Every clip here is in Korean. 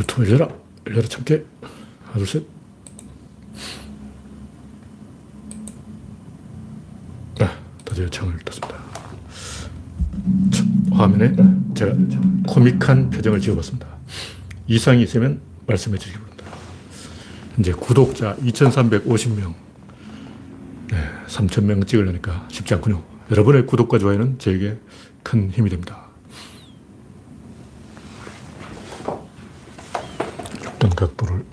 유튜브 열려라. 열려라, 참깨. 하나, 둘, 셋. 아, 드디어 창을 떴습니다. 화면에 제가 코믹한 표정을 지어봤습니다. 이상이 있으면 말씀해 주시기 바랍니다. 이제 구독자 2,350명, 네, 3,000명 찍으려니까 쉽지 않군요. 여러분의 구독과 좋아요는 저에게 큰 힘이 됩니다. 어떤 각도를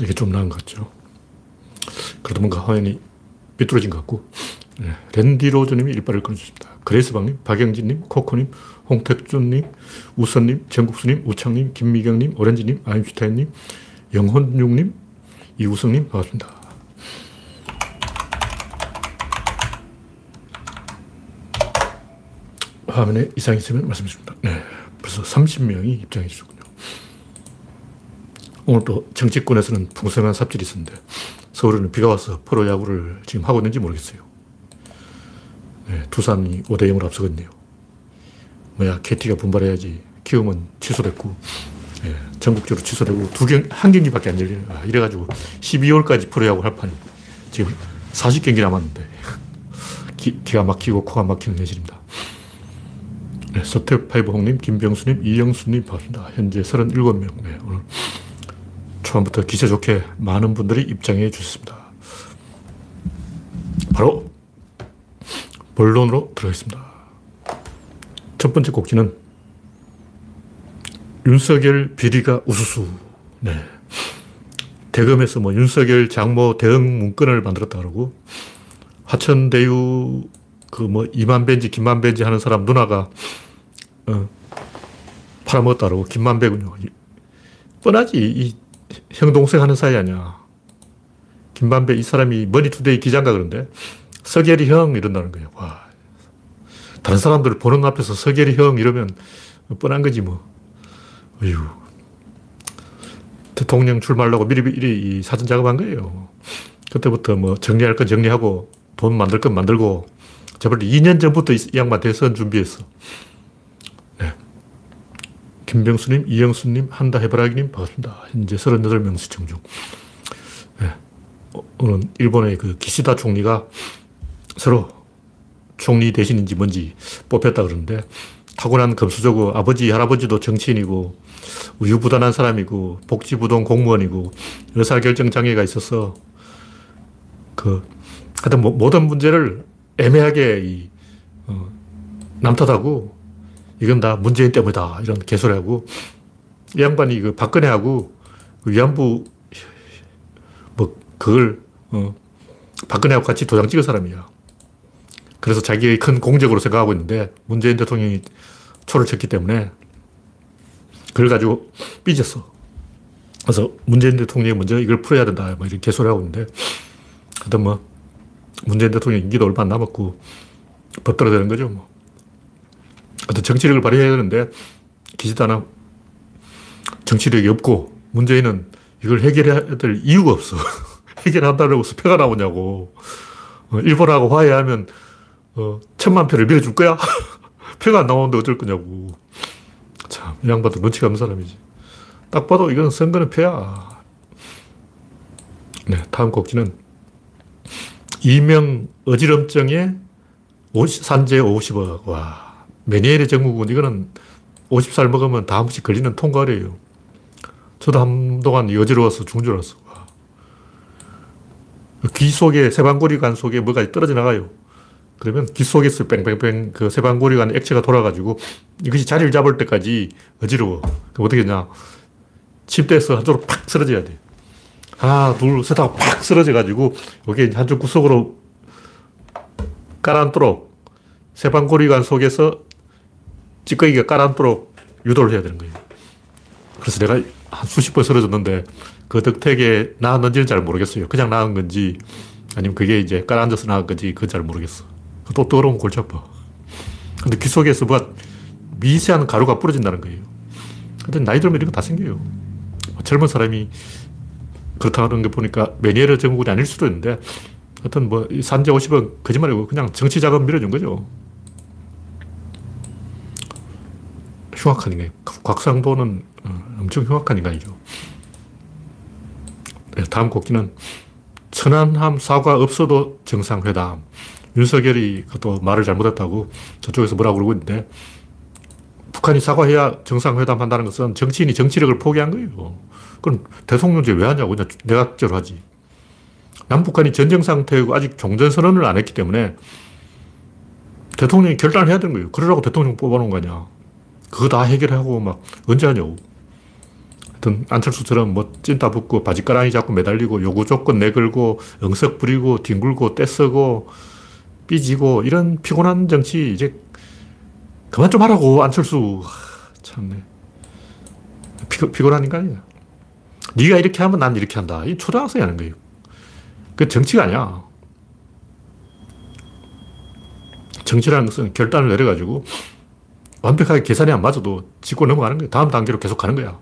이게 좀 나은 것 같죠. 그래도 뭔가 화면이 삐뚤어진 것 같고 네. 랜디 로즈님이 일발을 끊어주십니다. 그레이스방님, 박영진님, 코코님, 홍택준님, 우선님, 정국수님, 우창님, 김미경님, 오렌지님, 아임슈타인님, 영혼육님, 이우성님 반갑습니다. 화면에 이상이 있으면 말씀해 주십니다. 네, 벌써 30명이 입장해 주셨군요. 오늘 또 정치권에서는 풍성한 삽질이 있었는데 서울에는 비가 와서 프로야구를 지금 하고 있는지 모르겠어요. 네, 두산이 5대 0으로 앞서거든요. 뭐야, KT가 분발해야지. 키움은 취소됐고, 예, 전국적으로 취소되고, 두 경, 한 경기밖에 안 열리네. 아, 이래가지고 12월까지 프로야구 할 판이 지금 40경기 남았는데, 기, 가 막히고 코가 막히는 현실입니다. 네, 서태파이브 홍님, 김병수님, 이영수님 반갑습니다. 현재 37명. 네, 오늘 초반부터 기세 좋게 많은 분들이 입장해 주셨습니다. 바로 본론으로 들어가겠습니다. 첫 번째 꼭지는 윤석열 비리가 우수수. 네. 대검에서 뭐 윤석열 장모 대응 문건을 만들었다 그러고 화천대유 그 뭐 이만배인지 김만배인지 하는 사람 누나가 어, 팔아먹었다 그러고 김만배군요. 뻔하지. 이 형 동생 하는 사이 아니야. 김만배 이 사람이 머니투데이 기자인가 그런데 서계리 형 이런다는 거예요. 와. 다른 사람들 보는 앞에서 서계리 형 이러면 뻔한 거지 뭐. 어휴. 대통령 출마하려고 미리 사전 작업한 거예요. 그때부터 뭐 정리할 건 정리하고 돈 만들 건 만들고 저번 2년 전부터 이 양반 대선 준비했어. 네. 김병수님, 이영수님, 한다 해바라기님 반갑습니다. 현재 38명 시청 중. 네. 오늘 일본의 그 기시다 총리가 서로 총리 대신인지 뭔지 뽑혔다 그러는데 타고난 금수저고 아버지, 할아버지도 정치인이고 우유부단한 사람이고 복지부동 공무원이고 의사결정 장애가 있어서 그 하여튼 모든 문제를 애매하게 이, 어, 남탓하고 이건 다 문재인 때문이다 이런 개소리하고 이 양반이 그 박근혜하고 그 위안부 뭐 그걸 어, 박근혜하고 같이 도장 찍은 사람이야. 그래서 자기의 큰 공적으로 생각하고 있는데 문재인 대통령이 초를 쳤기 때문에 그걸 가지고 삐졌어. 그래서 문재인 대통령이 먼저 이걸 풀어야 된다. 뭐 이렇게 개소리 하고 있는데 하여튼 뭐 문재인 대통령 임기도 얼마 안 남았고 법대로 되는 거죠. 뭐. 하여튼 정치력을 발휘해야 되는데 않아 정치력이 없고 문재인은 이걸 해결해야 될 이유가 없어. 해결한다고 수표가 나오냐고. 어, 일본하고 화해하면 어, 천만 표를 밀어줄 거야? 표가 안 나오는데 어쩔 거냐고. 참, 이 양반도 눈치가 없는 사람이지. 딱 봐도 이건 선거는 표야. 네, 다음 곡지는 이명 어지럼증에 50, 산재 50억. 와, 메니엘의 정국은 이거는 50살 먹으면 다음 번씩 걸리는 통과래요. 저도 한동안 여지러워서 죽은 줄 알았어. 와. 귀 속에, 세방고리관 속에 뭐가 떨어져 나가요. 그러면 귀 속에서 뺑뺑뺑 그 세방고리가 안 액체가 돌아가지고 이것이 자리를 잡을 때까지 어지러워. 그럼 어떻게 했냐. 침대에서 한쪽으로 팍 쓰러져야 돼. 하나, 둘, 셋 하고 팍 쓰러져가지고 여기 한쪽 구석으로 깔아앉도록 세방고리관 속에서 찌꺼기가 깔아앉도록 유도를 해야 되는 거예요. 그래서 내가 한 수십 번 쓰러졌는데 그 덕택에 나았는지는 잘 모르겠어요. 그냥 나은 건지 아니면 그게 이제 깔아앉아서 나은 건지 그건 잘 모르겠어. 또 더러운 골치 아파. 근데 귀 속에서 뭐 미세한 가루가 뿌려진다는 거예요. 하여튼 나이 들면 이런 거 다 생겨요. 뭐 젊은 사람이 그렇다는 게 보니까 메니에르 증후군이 아닐 수도 있는데 하여튼 뭐 산재 50은 거짓말이고 그냥 정치 자금 밀어준 거죠. 흉악한 인간. 곽상도는 어, 엄청 흉악한 인간이죠. 네, 다음 곡기는 천안함 사과 없어도 정상회담. 윤석열이 또 말을 잘못했다고 저쪽에서 뭐라고 그러고 있는데 북한이 사과해야 정상회담 한다는 것은 정치인이 정치력을 포기한 거예요. 그럼 대통령제 왜 하냐고 그냥 내각제로 하지. 남북한이 전쟁 상태이고 아직 종전 선언을 안 했기 때문에 대통령이 결단을 해야 되는 거예요. 그러라고 대통령 뽑아놓은 거 아니야. 그거 다 해결하고 막 언제 하냐고. 하여튼 안철수처럼 뭐 찐따 붙고 바지가랑이 잡고 매달리고 요구 조건 내걸고 응석 부리고 뒹굴고 떼쓰고 삐지고 이런 피곤한 정치 이제 그만 좀 하라고 안철수. 참네. 피, 피곤한 인간이야. 네가 이렇게 하면 난 이렇게 한다. 이 초등학생이 하는 거예요. 그 정치가 아니야. 정치라는 것은 결단을 내려가지고 완벽하게 계산이 안 맞아도 짚고 넘어가는 거야 다음 단계로 계속 가는 거야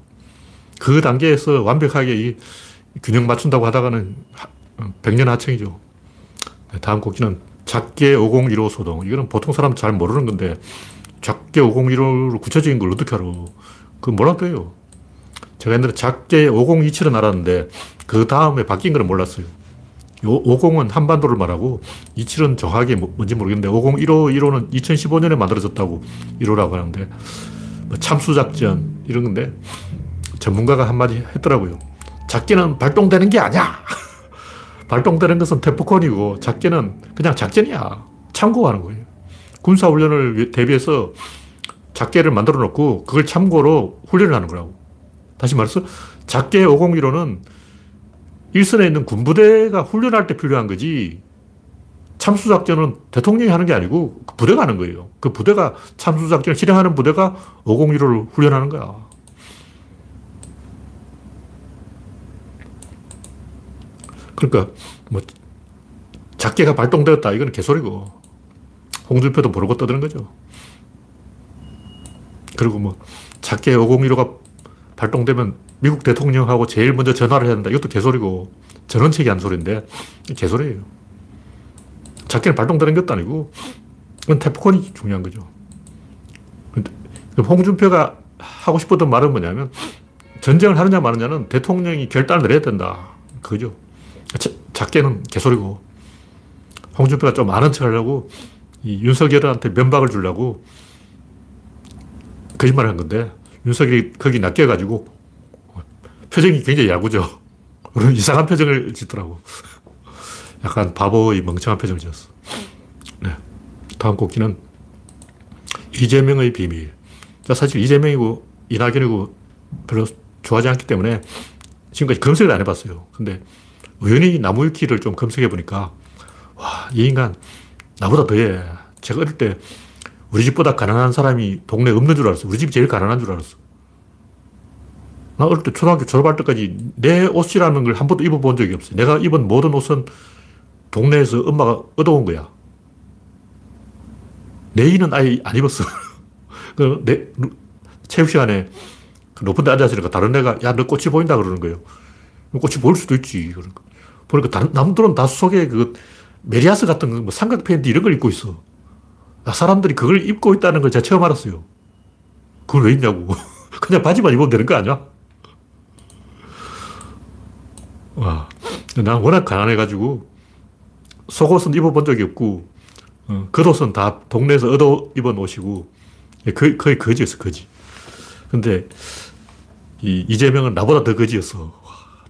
그 단계에서 완벽하게 이 균형 맞춘다고 하다가는 백년 하청이죠. 다음 곡기는 작게 5015 소동. 이거는 보통 사람 잘 모르는 건데, 작게 5015로 굳혀진 걸 어떻게 알아? 그 뭐라고 해요? 제가 옛날에 작게 5027은 알았는데, 그 다음에 바뀐 거는 몰랐어요. 50은 한반도를 말하고, 27은 정확하게 뭐, 뭔지 모르겠는데, 5015, 1호는 2015년에 만들어졌다고 1호라고 하는데, 뭐 참수작전, 이런 건데, 전문가가 한마디 했더라고요. 작게는 발동되는 게 아니야. 발동되는 것은 테프콘이고 작게는 그냥 작전이야. 참고하는 거예요. 군사훈련을 대비해서 작게를 만들어 놓고 그걸 참고로 훈련을 하는 거라고. 다시 말해서 작게 501호는 일선에 있는 군부대가 훈련할 때 필요한 거지 참수작전은 대통령이 하는 게 아니고 그 부대가 하는 거예요. 그 부대가 참수작전을 실행하는 부대가 501호를 훈련하는 거야. 그러니까 뭐 작게가 발동되었다 이건 개소리고 홍준표도 모르고 떠드는 거죠. 그리고 뭐 작게 5015가 발동되면 미국 대통령하고 제일 먼저 전화를 해야 된다. 이것도 개소리고 전원책이 한 소리인데 개소리예요. 작게는 발동되는 것도 아니고 그건 테프콘이 중요한 거죠. 홍준표가 하고 싶었던 말은 뭐냐면 전쟁을 하느냐 마느냐는 대통령이 결단을 내려야 된다. 그죠. 작게는 개소리고 홍준표가 좀 아는 척 하려고 이 윤석열한테 면박을 주려고 거짓말을 한 건데 윤석열이 거기 낚여가지고 표정이 굉장히 야구죠. 이상한 표정을 짓더라고. 약간 바보의 멍청한 표정을 지었어. 네. 다음 곡기는 이재명의 비밀. 사실 이재명이고 이낙연이고 별로 좋아하지 않기 때문에 지금까지 검색을 안 해봤어요. 근데 우연히 나무위키를 좀 검색해 보니까 와, 이 인간 나보다 더해. 제가 어릴 때 우리 집보다 가난한 사람이 동네에 없는 줄 알았어. 우리 집이 제일 가난한 줄 알았어. 나 어릴 때 초등학교 졸업할 때까지 내 옷이라는 걸 한 번도 입어본 적이 없어 내가 입은 모든 옷은 동네에서 엄마가 얻어온 거야. 내일은 아예 안 입었어. 그, 내, 체육 시간에 그 높은 데 앉아있으니까 다른 애가, 야, 너 꽃이 보인다 그러는 거예요. 꽃이 보일 수도 있지. 그러니까. 다른, 남들은 다 속에 그 메리아스 같은 뭐 삼각 팬티 이런 걸 입고 있어. 아, 사람들이 그걸 입고 있다는 걸 제가 처음 알았어요. 그걸 왜 입냐고. 그냥 바지만 입으면 되는 거 아니야? 와. 난 워낙 가난해가지고 속옷은 입어본 적이 없고 어, 겉옷은 다 동네에서 얻어 입은 옷이고 거의, 거의 거지였어, 거지. 근데 이 이재명은 나보다 더 거지였어.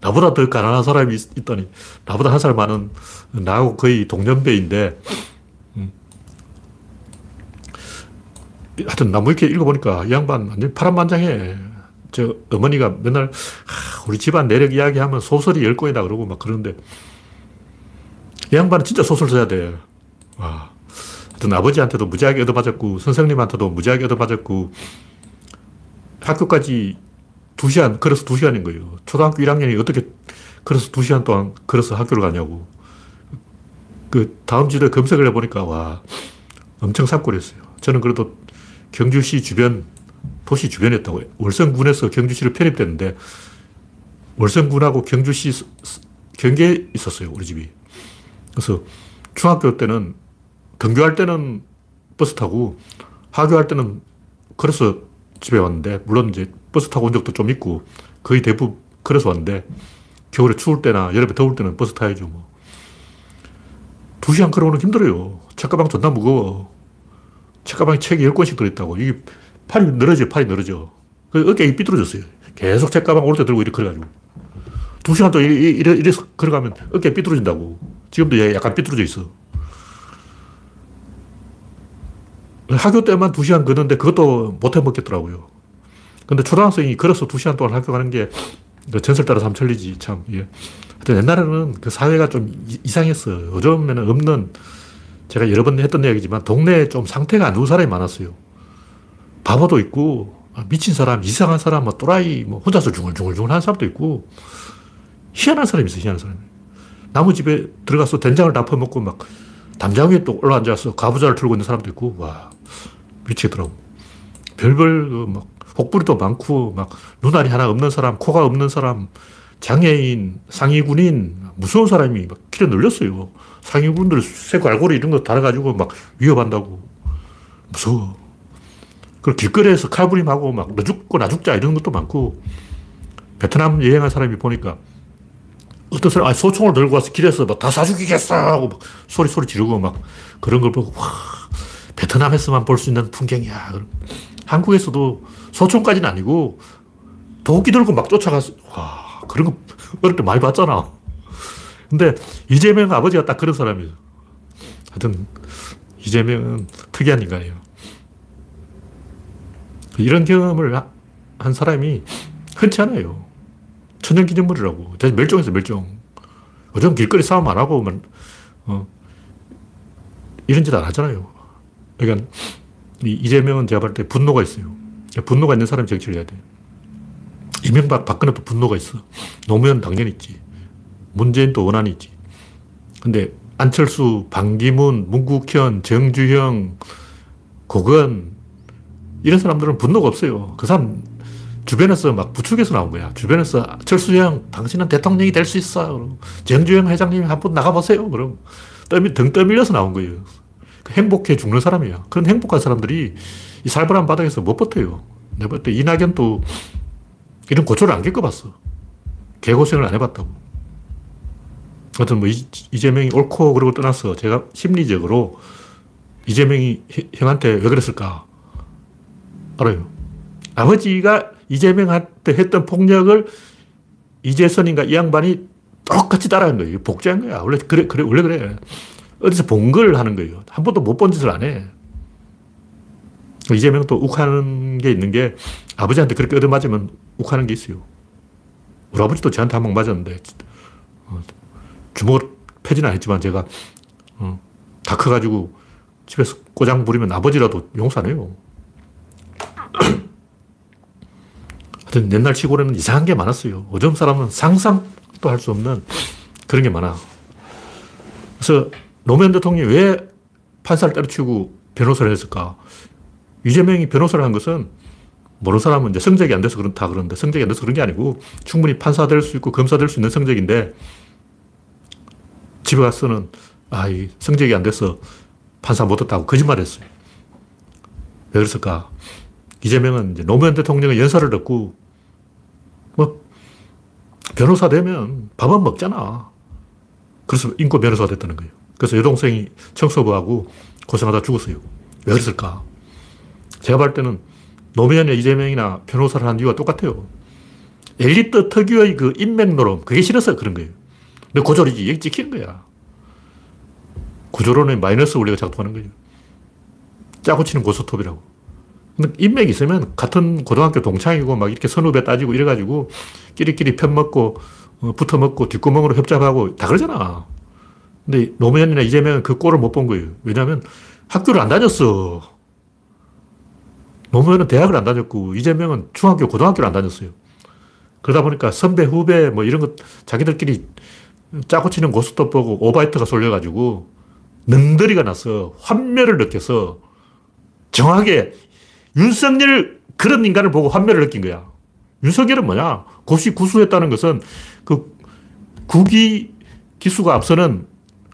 나보다 더 가난한 사람이 있, 더니 나보다 한 살 많은 나하고 거의 동년배인데 음. 하여튼 나무 이렇게 읽어보니까 이 양반 완전 파란만장해. 저 어머니가 맨날 우리 집안 내력 이야기하면 소설이 열 권이다 그러고 막 그러는데 이 양반은 진짜 소설 써야 돼. 와. 하여튼 아버지한테도 무지하게 얻어맞았고 선생님한테도 무지하게 얻어맞았고 학교까지 2시간, 걸어서 2시간인 거예요. 초등학교 1학년이 어떻게 걸어서 2시간 동안 걸어서 학교를 가냐고. 그 다음 주에 검색을 해보니까 와, 엄청 산골이었어요. 저는 그래도 경주시 주변, 도시 주변이었다고. 월성군에서 경주시를 편입됐는데, 월성군하고 경주시 경계에 있었어요, 우리 집이. 그래서 중학교 때는, 등교할 때는 버스 타고, 하교할 때는 걸어서 집에 왔는데, 물론 이제 버스 타고 온 적도 좀 있고, 거의 대부분 걸어서 왔는데, 겨울에 추울 때나 여름에 더울 때는 버스 타야죠, 뭐. 두 시간 걸어오는 힘들어요. 책가방 존나 무거워. 책가방에 책이 10권씩 들어있다고. 이게 팔이 늘어져, 팔이 늘어져. 그 어깨가 삐뚤어졌어요. 계속 책가방 오른쪽 들고 이렇게 걸어가지고. 두 시간 또 이래, 이래, 서 걸어가면 어깨 삐뚤어진다고. 지금도 약간 삐뚤어져 있어. 학교 때만 두 시간 걷는데 그것도 못 해먹겠더라고요. 근데 초등학생이 걸어서 두 시간 동안 학교 가는 게그 전설 따라 삼천리지, 참. 예. 하여튼 옛날에는 그 사회가 좀 이상했어요. 요즘에는 없는, 제가 여러 번 했던 이야기지만 동네에 좀 상태가 안 좋은 사람이 많았어요. 바보도 있고, 미친 사람, 이상한 사람, 뭐 또라이, 뭐 혼자서 중얼중얼중얼 하는 사람도 있고, 희한한 사람이 있어요, 희한한 사람이. 나무 집에 들어가서 된장을 다 퍼먹고 막 담장 위에 또 올라앉아서 가부좌를 틀고 있는 사람도 있고, 와, 미치겠더라고. 별별, 그 막, 혹부리도 많고, 막, 눈알이 하나 없는 사람, 코가 없는 사람, 장애인, 상위군인, 무서운 사람이 막 길에 늘렸어요. 상위군들 쇠갈고리 이런 거 달아가지고 막 위협한다고. 무서워. 그리고 길거리에서 칼부림하고 막 너 죽고 나 죽자 이런 것도 많고, 베트남 여행한 사람이 보니까 어떤 사람, 아, 소총을 들고 와서 길에서 막 다 사죽이겠어! 하고 막 소리 소리 지르고 막 그런 걸 보고, 와, 베트남에서만 볼 수 있는 풍경이야. 한국에서도 소총까지는 아니고 도끼 들고 막 쫓아가서, 와, 그런 거 어릴 때 많이 봤잖아. 근데 이재명 아버지가 딱 그런 사람이에요. 하여튼, 이재명은 특이한 인간이에요. 이런 경험을 한 사람이 흔치 않아요. 천연기념물이라고. 멸종했어, 멸종. 요즘 길거리 싸움 안 하고, 어, 이런 짓 안 하잖아요. 그러니까, 이재명은 제가 볼 때 분노가 있어요. 분노가 있는 사람이 정치를 해야 돼. 이명박, 박근혜도 분노가 있어. 노무현 당연히 있지. 문재인도 원한이 있지. 근데 안철수, 방기문, 문국현, 정주영, 고건, 이런 사람들은 분노가 없어요. 그 사람 주변에서 막 부축해서 나온 거야. 주변에서 철수형, 당신은 대통령이 될 수 있어. 정주영 회장님이 한번 나가보세요. 그럼 등 떠밀려서 나온 거예요. 그 행복해 죽는 사람이야. 그런 행복한 사람들이 이 살벌한 바닥에서 못 버텨요. 내가 볼때 이낙연도 이런 고초를 안 겪어봤어. 개고생을 안 해봤다고. 하여튼 뭐 이재명이 옳고 그러고 떠나서 제가 심리적으로 이재명이 형한테 왜 그랬을까? 알아요. 아버지가 이재명한테 했던 폭력을 이재선인가 이 양반이 똑같이 따라한 거예요. 복제한 거야. 원래 그래, 그래, 원래 그래. 어디서 본 걸 하는 거예요. 한 번도 못 본 짓을 안 해. 이재명 또 욱하는 게 있는 게 아버지한테 그렇게 얻어맞으면 욱하는 게 있어요. 우리 아버지도 저한테 한방 맞았는데 어, 주먹을 패지는 않았지만 제가 어, 다 커가지고 집에서 꼬장 부리면 아버지라도 용서 안 해요. 하여튼 옛날 시골에는 이상한 게 많았어요. 요즘 사람은 상상도 할 수 없는 그런 게 많아. 그래서 노무현 대통령이 왜 판사를 때려치고 변호사를 했을까? 이재명이 변호사를 한 것은 모르는 사람은 이제 성적이 안 돼서 그렇다 그러는데 성적이 안 돼서 그런 게 아니고 충분히 판사 될 수 있고 검사 될 수 있는 성적인데 집에 가서는 아, 이 성적이 안 돼서 판사 못 했다고 거짓말 했어요. 왜 그랬을까? 이재명은 이제 노무현 대통령의 연설을 듣고 뭐 변호사 되면 밥은 먹잖아. 그래서 인권 변호사가 됐다는 거예요. 그래서 여동생이 청소부하고 고생하다 죽었어요. 왜 그랬을까? 제가 볼 때는 노무현이나 이재명이나 변호사를 한 이유가 똑같아요. 엘리트 특유의 그 인맥 노름, 그게 싫어서 그런 거예요. 근데 고졸이지, 여기 찍힌 거야. 구조론의 마이너스 원리가 작동하는 거예요. 짜고 치는 고스톱이라고. 근데 인맥이 있으면 같은 고등학교 동창이고 막 이렇게 선후배 따지고 이래가지고 끼리끼리 편먹고 어, 붙어먹고 뒷구멍으로 협잡하고 다 그러잖아. 근데 노무현이나 이재명은 그 꼴을 못 본 거예요. 왜냐하면 학교를 안 다녔어. 노무현은 대학을 안 다녔고 이재명은 중학교, 고등학교를 안 다녔어요. 그러다 보니까 선배, 후배 뭐 이런 것 자기들끼리 짜고 치는 고스톱 보고 오바이트가 쏠려가지고 능더리가 나서 환멸을 느껴서 정확하게 윤석열 그런 인간을 보고 환멸을 느낀 거야. 윤석열은 뭐냐? 곱씹 구수했다는 것은 그 국위 기수가 앞서는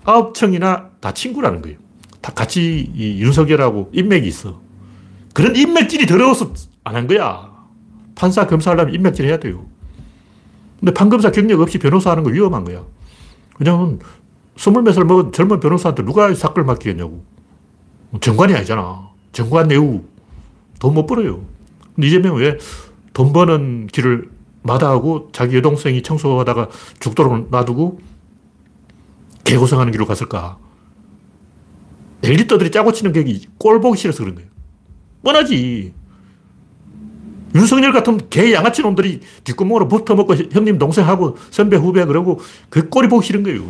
아홉 청이나 다 친구라는 거예요. 다 같이 이 윤석열하고 인맥이 있어. 그런 인맥질이 더러워서 안 한 거야. 판사, 검사 하려면 인맥질 해야 돼요. 근데 판검사 경력 없이 변호사 하는 거 위험한 거야. 왜냐면 스물 몇 살 먹은 젊은 변호사한테 누가 사건을 맡기겠냐고. 정관이 아니잖아. 정관 내우. 돈 못 벌어요. 근데 이재명 왜돈 버는 길을 마다하고 자기 여동생이 청소하다가 죽도록 놔두고 개고생하는 길로 갔을까? 엘리트들이 짜고 치는 격이 꼴 보기 싫어서 그런 거예요. 뻔하지. 윤석열 같은 개 양아치 놈들이 뒷구멍으로 붙어먹고 형님 동생하고 선배 후배 그러고 그 꼴이 보기 싫은 거예요.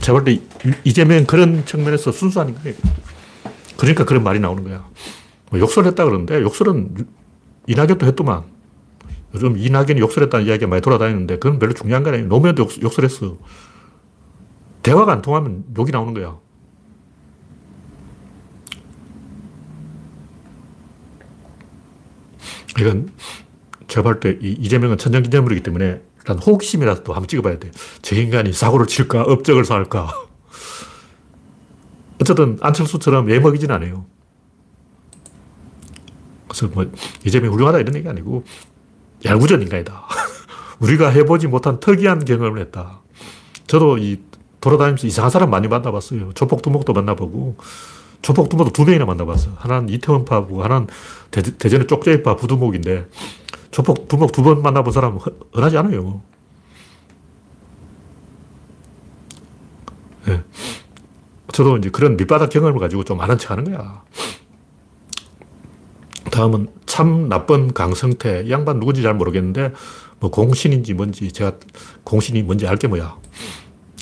제가 이재명 그런 측면에서 순수한 거예요. 그러니까 그런 말이 나오는 거야. 뭐 욕설 했다 그러는데 욕설은 이낙연도 했더만. 요즘 이낙연이 욕설했다는 이야기가 많이 돌아다니는데 그건 별로 중요한 게 아니에요. 노무현도 욕, 욕설했어. 대화가 안 통하면 욕이 나오는 거야. 이건 제가 볼 때 이재명은 천정기념물이기 때문에 일단 호기심이라도 또 한번 찍어봐야 돼. 저 인간이 사고를 칠까, 업적을 쌓을까. 어쨌든 안철수처럼 예먹이진 않아요. 그래서 뭐 이재명 훌륭하다 이런 얘기 아니고 얄궂은 인간이다. 우리가 해보지 못한 특이한 경험을 했다. 저도 이 돌아다니면서 이상한 사람 많이 만나봤어요. 조폭두목도 만나보고 조폭두목도 두 명이나 만나봤어. 하나는 이태원파고 하나는 대, 전의 쪽제이파 부두목인데 조폭두목 두 번 만나본 사람은 흔하지 않아요. 네. 저도 이제 그런 밑바닥 경험을 가지고 좀 아는 척 하는 거야. 다음은 참 나쁜 강성태. 이 양반 누군지 잘 모르겠는데, 뭐 공신인지 뭔지, 제가 공신이 뭔지 알게 뭐야.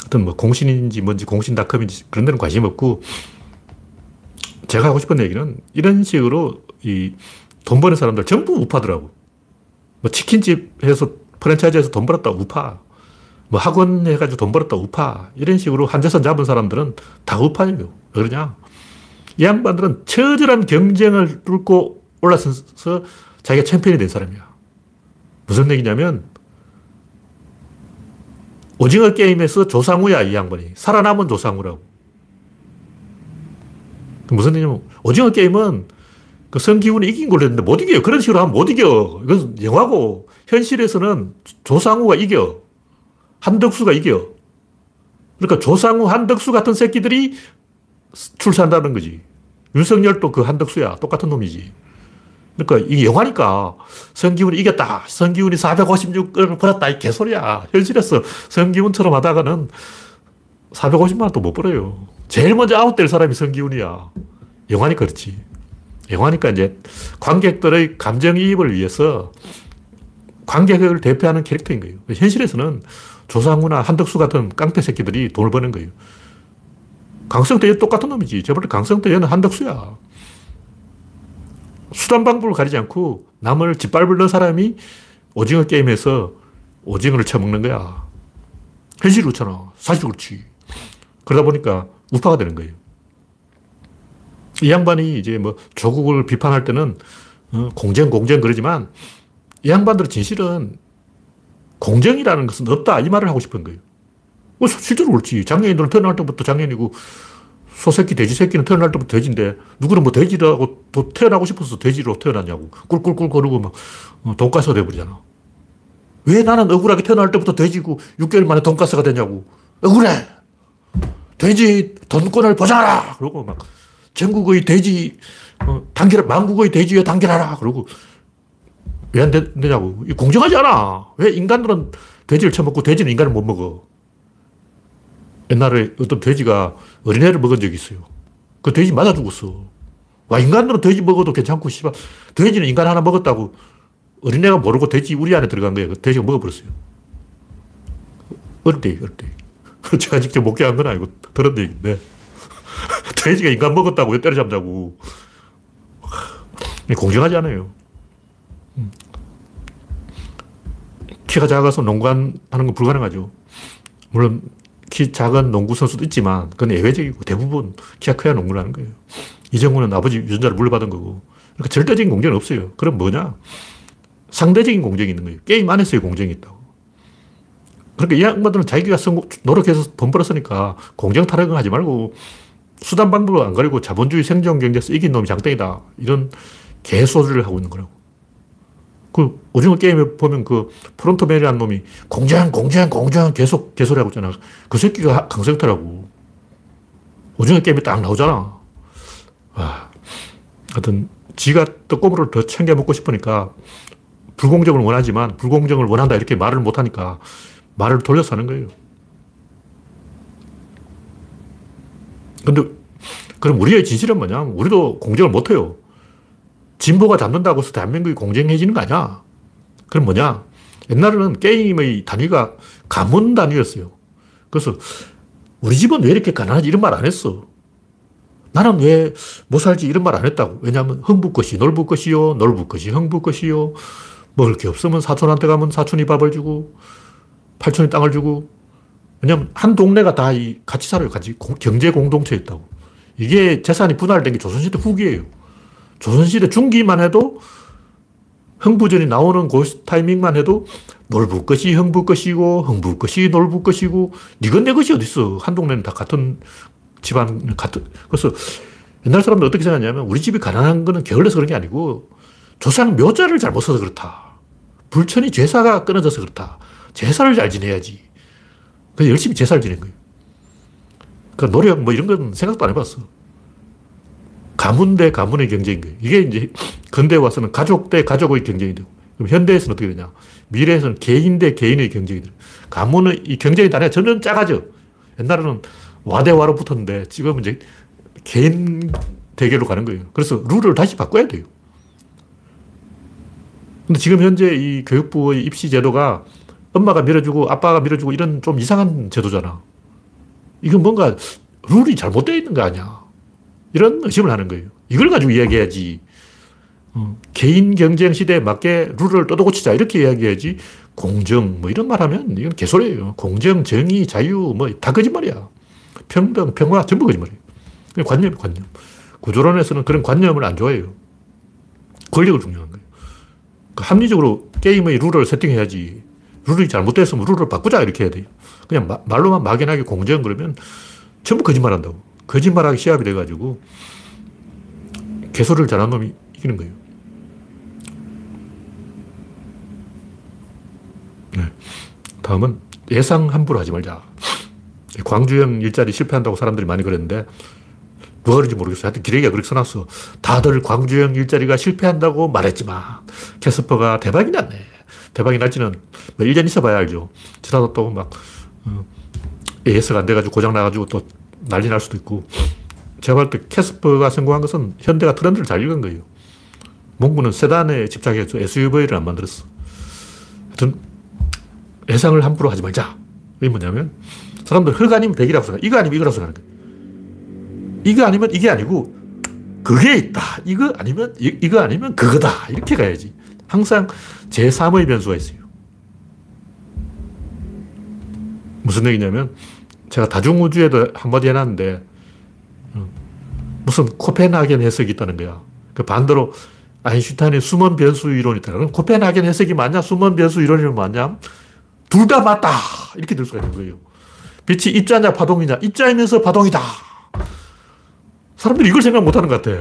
하여튼 뭐 공신인지 뭔지 공신닷컴인지 그런 데는 관심 없고, 제가 하고 싶은 얘기는 이런 식으로 이 돈 버는 사람들 전부 우파더라고. 뭐 치킨집 해서 프랜차이즈에서 돈 벌었다 우파. 뭐 학원 해가지고 돈 벌었다 우파. 이런 식으로 한재선 잡은 사람들은 다 우파예요. 왜 그러냐? 이 양반들은 처절한 경쟁을 뚫고 올라서서 자기가 챔피언이 된 사람이야. 무슨 얘기냐면 오징어 게임에서 조상우야 이 양반이. 살아남은 조상우라고. 무슨 얘기냐면 오징어 게임은 그 성기훈이 이긴 걸로 했는데 못 이겨요. 그런 식으로 하면 못 이겨. 이건 영화고 현실에서는 조상우가 이겨. 한덕수가 이겨. 그러니까 조상우, 한덕수 같은 새끼들이 출세한다는 거지. 윤석열도 그 한덕수야. 똑같은 놈이지. 그러니까 이게 영화니까 성기훈이 이겼다. 성기훈이 456을 벌었다. 이 개소리야. 현실에서 성기훈처럼 하다가는 450만 원도 못 벌어요. 제일 먼저 아웃될 사람이 성기훈이야. 영화니까 그렇지. 영화니까 이제 관객들의 감정이입을 위해서 관객을 대표하는 캐릭터인 거예요. 현실에서는 조상우나 한덕수 같은 깡패 새끼들이 돈을 버는 거예요. 강성태 똑같은 놈이지. 저번에 강성태는 한덕수야. 수단 방법을 가리지 않고 남을 넣은 사람이 오징어 게임에서 오징어를 쳐먹는 거야. 현실이 그렇잖아. 사실 그렇지. 그러다 보니까 우파가 되는 거예요. 이 양반이 이제 뭐 조국을 비판할 때는 어, 공정, 공정 그러지만 이 양반들은 진실은 공정이라는 것은 없다. 이 말을 하고 싶은 거예요. 뭐 실제로 그렇지. 장애인들은 태어날 때부터 장애인이고 소새끼, 돼지 새끼는 태어날 때부터 돼지인데 누구는 뭐 돼지라고 태어나고 싶어서 돼지로 태어났냐고. 꿀꿀꿀 거리고 막 어, 돈가스가 돼버리잖아. 왜 나는 억울하게 태어날 때부터 돼지고 6개월 만에 돈가스가 되냐고. 억울해! 돼지 돈권을 보장하라! 그러고 막 전국의 돼지, 어, 단결, 만국의 돼지에 단결하라! 그러고 왜 안 되냐고. 공정하지 않아. 왜 인간들은 돼지를 처먹고 돼지는 인간을 못 먹어. 옛날에 어떤 돼지가 어린애를 먹은 적이 있어요. 그 돼지 맞아 죽었어. 와, 인간들은 돼지 먹어도 괜찮고, 씨발. 돼지는 인간 하나 먹었다고 어린애가 모르고 돼지 우리 안에 들어간 거예요. 그 돼지가 먹어버렸어요. 어릴 때, 어릴 때. 제가 직접 목격한 건 아니고 들은 얘기인데. 돼지가 인간 먹었다고 왜 때려잡자고. 공정하지 않아요. 음. 키가 작아서 농구하는 건 불가능하죠. 물론 키 작은 농구 선수도 있지만 그건 예외적이고 대부분 키가 커야 농구를 하는 거예요. 이정우는 아버지 유전자를 물려받은 거고. 그러니까 절대적인 공정은 없어요. 그럼 뭐냐? 상대적인 공정이 있는 거예요. 게임 안에서의 공정이 있다고. 그러니까 이 양반들은 자기가 노력해서 돈 벌었으니까 공정 타령을 하지 말고 수단 방법을 안 가리고 자본주의 생존 경제에서 이긴 놈이 장땡이다. 이런 개소리를 하고 있는 거라고. 그 오징어 게임에 보면 그 프론트맨이라는 놈이 공장, 공장, 공장 계속 개소리 하고 있잖아. 그 새끼가 강성태라고. 오징어 게임에 딱 나오잖아. 와. 하여튼, 지가 떡고물을 더 챙겨 먹고 싶으니까 불공정을 원하지만 불공정을 원한다 이렇게 말을 못하니까 말을 돌려서 하는 거예요. 근데 그럼 우리의 진실은 뭐냐? 우리도 공정을 못 해요. 진보가 잡는다고 해서 대한민국이 공정해지는 거 아니야. 그럼 뭐냐? 옛날에는 게임의 단위가 가문 단위였어요. 그래서 우리 집은 왜 이렇게 가난하지? 이런 말 안 했어. 나는 왜 못 살지? 이런 말 안 했다고. 왜냐하면 흥부 것이 놀부 것이요. 놀부 것이 흥부 것이요. 먹을 게 없으면 사촌한테 가면 사촌이 밥을 주고, 팔촌이 땅을 주고. 왜냐하면 한 동네가 다 같이 살아요. 같이 경제 공동체에 있다고. 이게 재산이 분할된 게 조선시대 후기예요. 조선시대 중기만 해도 흥부전이 나오는 그 타이밍만 해도 놀부 것이 흥부 것이고 흥부 것이 놀부 것이고 니건 내 것이 어딨어. 한 동네는 다 같은 집안 같은 그래서 옛날 사람들 어떻게 생각하냐면 우리 집이 가난한 거는 게을러서 그런 게 아니고 조상 묘자를 잘못 써서 그렇다. 불천이 제사가 끊어져서 그렇다. 제사를 잘 지내야지. 그래서 열심히 제사를 지낸 거예요. 그 노력 뭐 이런 건 생각도 안 해봤어. 가문 대 가문의 경쟁인 거예요. 이게 이제 근대 와서는 가족 대 가족의 경쟁이 되고, 그럼 현대에서는 어떻게 되냐. 미래에서는 개인 대 개인의 경쟁이 돼요. 가문의 이 경쟁이 다냐 점점 작아져. 옛날에는 와대와로 붙었는데 지금은 이제 개인 대결로 가는 거예요. 그래서 룰을 다시 바꿔야 돼요. 근데 지금 현재 이 교육부의 입시 제도가 엄마가 밀어주고 아빠가 밀어주고 이런 좀 이상한 제도잖아. 이건 뭔가 룰이 잘못되어 있는 거 아니야. 이런 의심을 하는 거예요. 이걸 가지고 이야기해야지. 어, 개인 경쟁 시대에 맞게 룰을 떠도고치자 이렇게 이야기해야지 공정 뭐 이런 말 하면 이건 개소리예요. 공정, 정의, 자유 뭐 다 거짓말이야. 평등, 평화 전부 거짓말이에요. 관념, 관념. 구조론에서는 그런 관념을 안 좋아해요. 권력을 중요한 거예요. 그 합리적으로 게임의 룰을 세팅해야지. 룰이 잘못됐으면 룰을 바꾸자 이렇게 해야 돼요. 그냥 마, 말로만 막연하게 공정 그러면 전부 거짓말 한다고. 거짓말하기 시합이 돼가지고 개소리를 잘하는 놈이 이기는 거예요. 네. 다음은 예상 함부로 하지 말자. 광주형 일자리 실패한다고 사람들이 많이 그랬는데 누가 그런지 모르겠어요. 하여튼 기레기가 그렇게 써놨어. 다들 광주형 일자리가 실패한다고 말했지만 캐스퍼가 대박이 났네. 대박이 날지는 뭐 1년 있어봐야 알죠. 지나다 또막 어, AS가 안 돼가지고 고장 나가지고 또 난리 날 수도 있고. 제가 볼 때 캐스퍼가 성공한 것은 현대가 트렌드를 잘 읽은 거예요. 몽구는 세단에 집착해서 SUV를 안 만들었어. 하여튼 예상을 함부로 하지 말자. 이게 뭐냐면 사람들 흑 아니면 백이라고 생각 이거 아니면 이거라고 생각하는 거예요. 이거 아니면 이게 아니고 그게 있다. 이거 아니면 이, 이거 아니면 그거다. 이렇게 가야지. 항상 제3의 변수가 있어요. 무슨 얘기냐면 제가 다중우주에도 한마디 해놨는데 어, 무슨 코펜하겐 해석이 있다는 거야. 그 반대로 아인슈타인의 숨은 변수 이론이 있다. 그럼 코펜하겐 해석이 맞냐? 숨은 변수 이론이 맞냐? 둘 다 맞다. 이렇게 될 수가 있는 거예요. 빛이 입자냐 파동이냐? 입자이면서 파동이다. 사람들이 이걸 생각 못 하는 것 같아.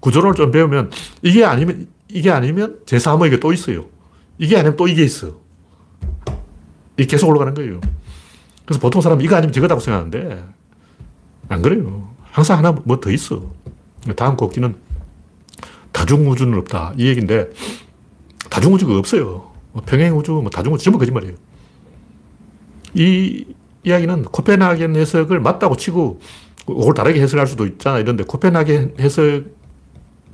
구조론을 좀 배우면 이게 아니면, 이게 아니면 제3의 또 있어요. 이게 아니면 또 이게 있어. 이게 계속 올라가는 거예요. 그래서 보통 사람은 이거 아니면 저거다고 생각하는데, 안 그래요. 항상 하나 뭐 더 있어. 다음 곡기는 다중우주는 없다. 이 얘기인데, 다중우주가 없어요. 뭐 평행우주, 뭐 다중우주 전부 거짓말이에요. 이 이야기는 코펜하겐 해석을 맞다고 치고, 그걸 다르게 해석할 수도 있잖아. 이런데 코펜하겐 해석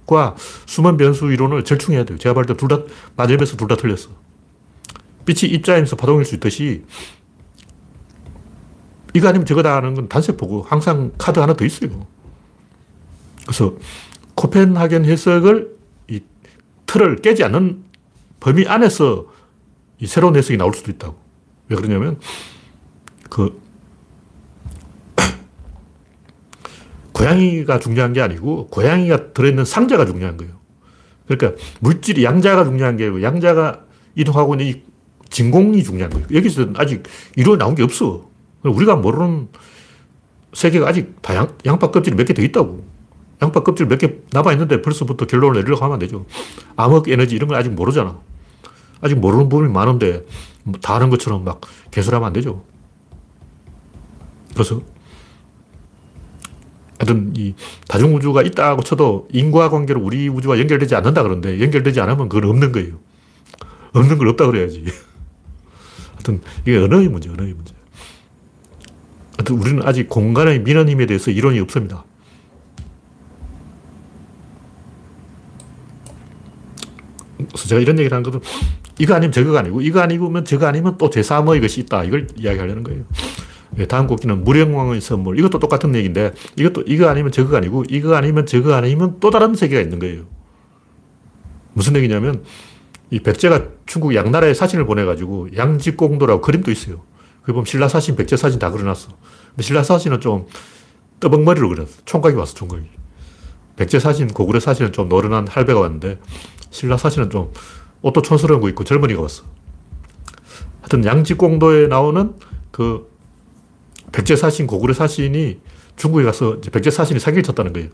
과 수만 변수 이론을 절충해야 돼요. 제가 볼 때 둘 다, 맞으면서 둘 다 틀렸어. 빛이 입자이면서 파동일 수 있듯이 이거 아니면 저거다 하는 건 단세포고 항상 카드 하나 더 있어요. 그래서 코펜하겐 해석을 이 틀을 깨지 않는 범위 안에서 이 새로운 해석이 나올 수도 있다고. 왜 그러냐면 그 고양이가 중요한 게 아니고 고양이가 들어있는 상자가 중요한 거예요. 그러니까 물질이 양자가 중요한 게 아니고 양자가 이동하고 있는 이 진공이 중요한 거예요. 여기서 아직 이론이 나온 게 없어. 우리가 모르는 세계가 아직 다 양, 양파 껍질이 몇 개 더 있다고. 양파 껍질 몇 개 남아있는데 벌써부터 결론을 내리려고 하면 안 되죠. 암흑 에너지 이런 건 아직 모르잖아. 아직 모르는 부분이 많은데 뭐다 아는 것처럼 막 개설하면 안 되죠. 그래서 하여튼 이 다중우주가 있다고 쳐도 인과관계로 우리 우주와 연결되지 않는다 그러는데 연결되지 않으면 그건 없는 거예요. 없는 걸 없다 그래야지. 하여튼 이게 언어의 문제, 언어의 문제. 하여튼 우리는 아직 공간의 민원임에 대해서 이론이 없습니다. 그래서 제가 이런 얘기를 하는 것은 이거 아니면 저거가 아니고 이거 아니면 저거 아니면 또 제3의 것이 있다. 이걸 이야기하려는 거예요. 예, 다음 곡기는 무령왕의 선물. 이것도 똑같은 얘기인데 이것도 이거 아니면 저거가 아니고 이거 아니면 저거 아니면 또 다른 세계가 있는 거예요. 무슨 얘기냐면 이 백제가 중국 양나라에 사진을 보내가지고 양지공도라고 그림도 있어요. 그 보면 신라 사진, 백제 사진 다 그려놨어. 근데 신라 사진은 좀 떠벅머리로 그렸어. 총각이 왔어, 총각이. 백제 사진, 고구려 사진은 좀 노련한 할배가 왔는데 신라 사진은 좀 옷도 촌스러운 거 있고 젊은이가 왔어. 하여튼 양지공도에 나오는 그 백제 사신, 고구려 사신이 중국에 가서 백제 사신이 사기를 쳤다는 거예요.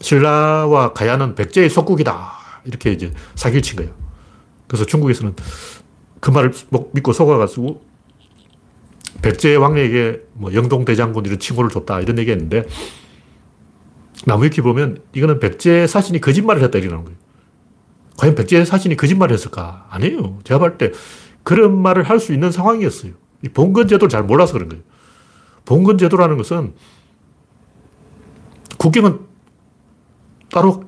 신라와 가야는 백제의 속국이다. 이렇게 이제 사기를 친 거예요. 그래서 중국에서는 그 말을 믿고 속아가지고 백제 왕에게 뭐 영동대장군 이런 칭호를 줬다. 이런 얘기 했는데 나무위키 보면 이거는 백제 사신이 거짓말을 했다. 이러는 거예요. 과연 백제 사신이 거짓말을 했을까? 아니에요. 제가 볼 때 그런 말을 할 수 있는 상황이었어요. 이 봉건 제도를 잘 몰라서 그런 거예요. 봉건 제도라는 것은 국경은 따로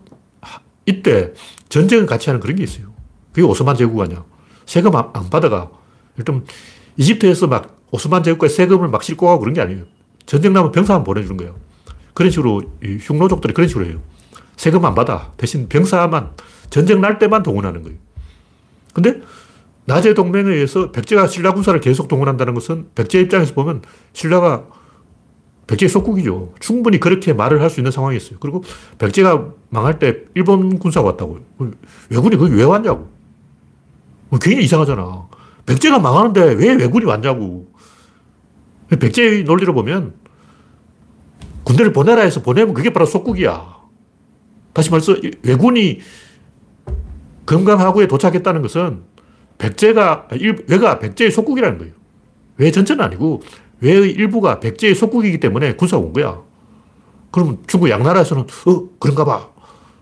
이때 전쟁을 같이 하는 그런 게 있어요. 그게 오스만 제국 아니야. 세금 안, 안 받아가. 일단 이집트에서 막 오스만 제국과 세금을 막 싣고 가고 그런 게 아니에요. 전쟁 나면 병사만 보내주는 거예요. 그런 식으로 흉노족들이 그런 식으로 해요. 세금 안 받아. 대신 병사만 전쟁 날 때만 동원하는 거예요. 근데 나제 동맹에 의해서 백제가 신라 군사를 계속 동원한다는 것은 백제 입장에서 보면 신라가 백제의 속국이죠. 충분히 그렇게 말을 할 수 있는 상황이었어요. 그리고 백제가 망할 때 일본 군사가 왔다고요. 왜군이 거기 왜 왔냐고. 굉장히 이상하잖아. 백제가 망하는데 왜 왜군이 왔냐고. 백제의 논리로 보면 군대를 보내라 해서 보내면 그게 바로 속국이야. 다시 말해서 왜군이 금강하구에 도착했다는 것은 백제가, 왜가 백제의 속국이라는 거예요. 왜 전체는 아니고 왜의 일부가 백제의 속국이기 때문에 군사가 온 거야. 그러면 중국 양나라에서는, 어, 그런가 봐.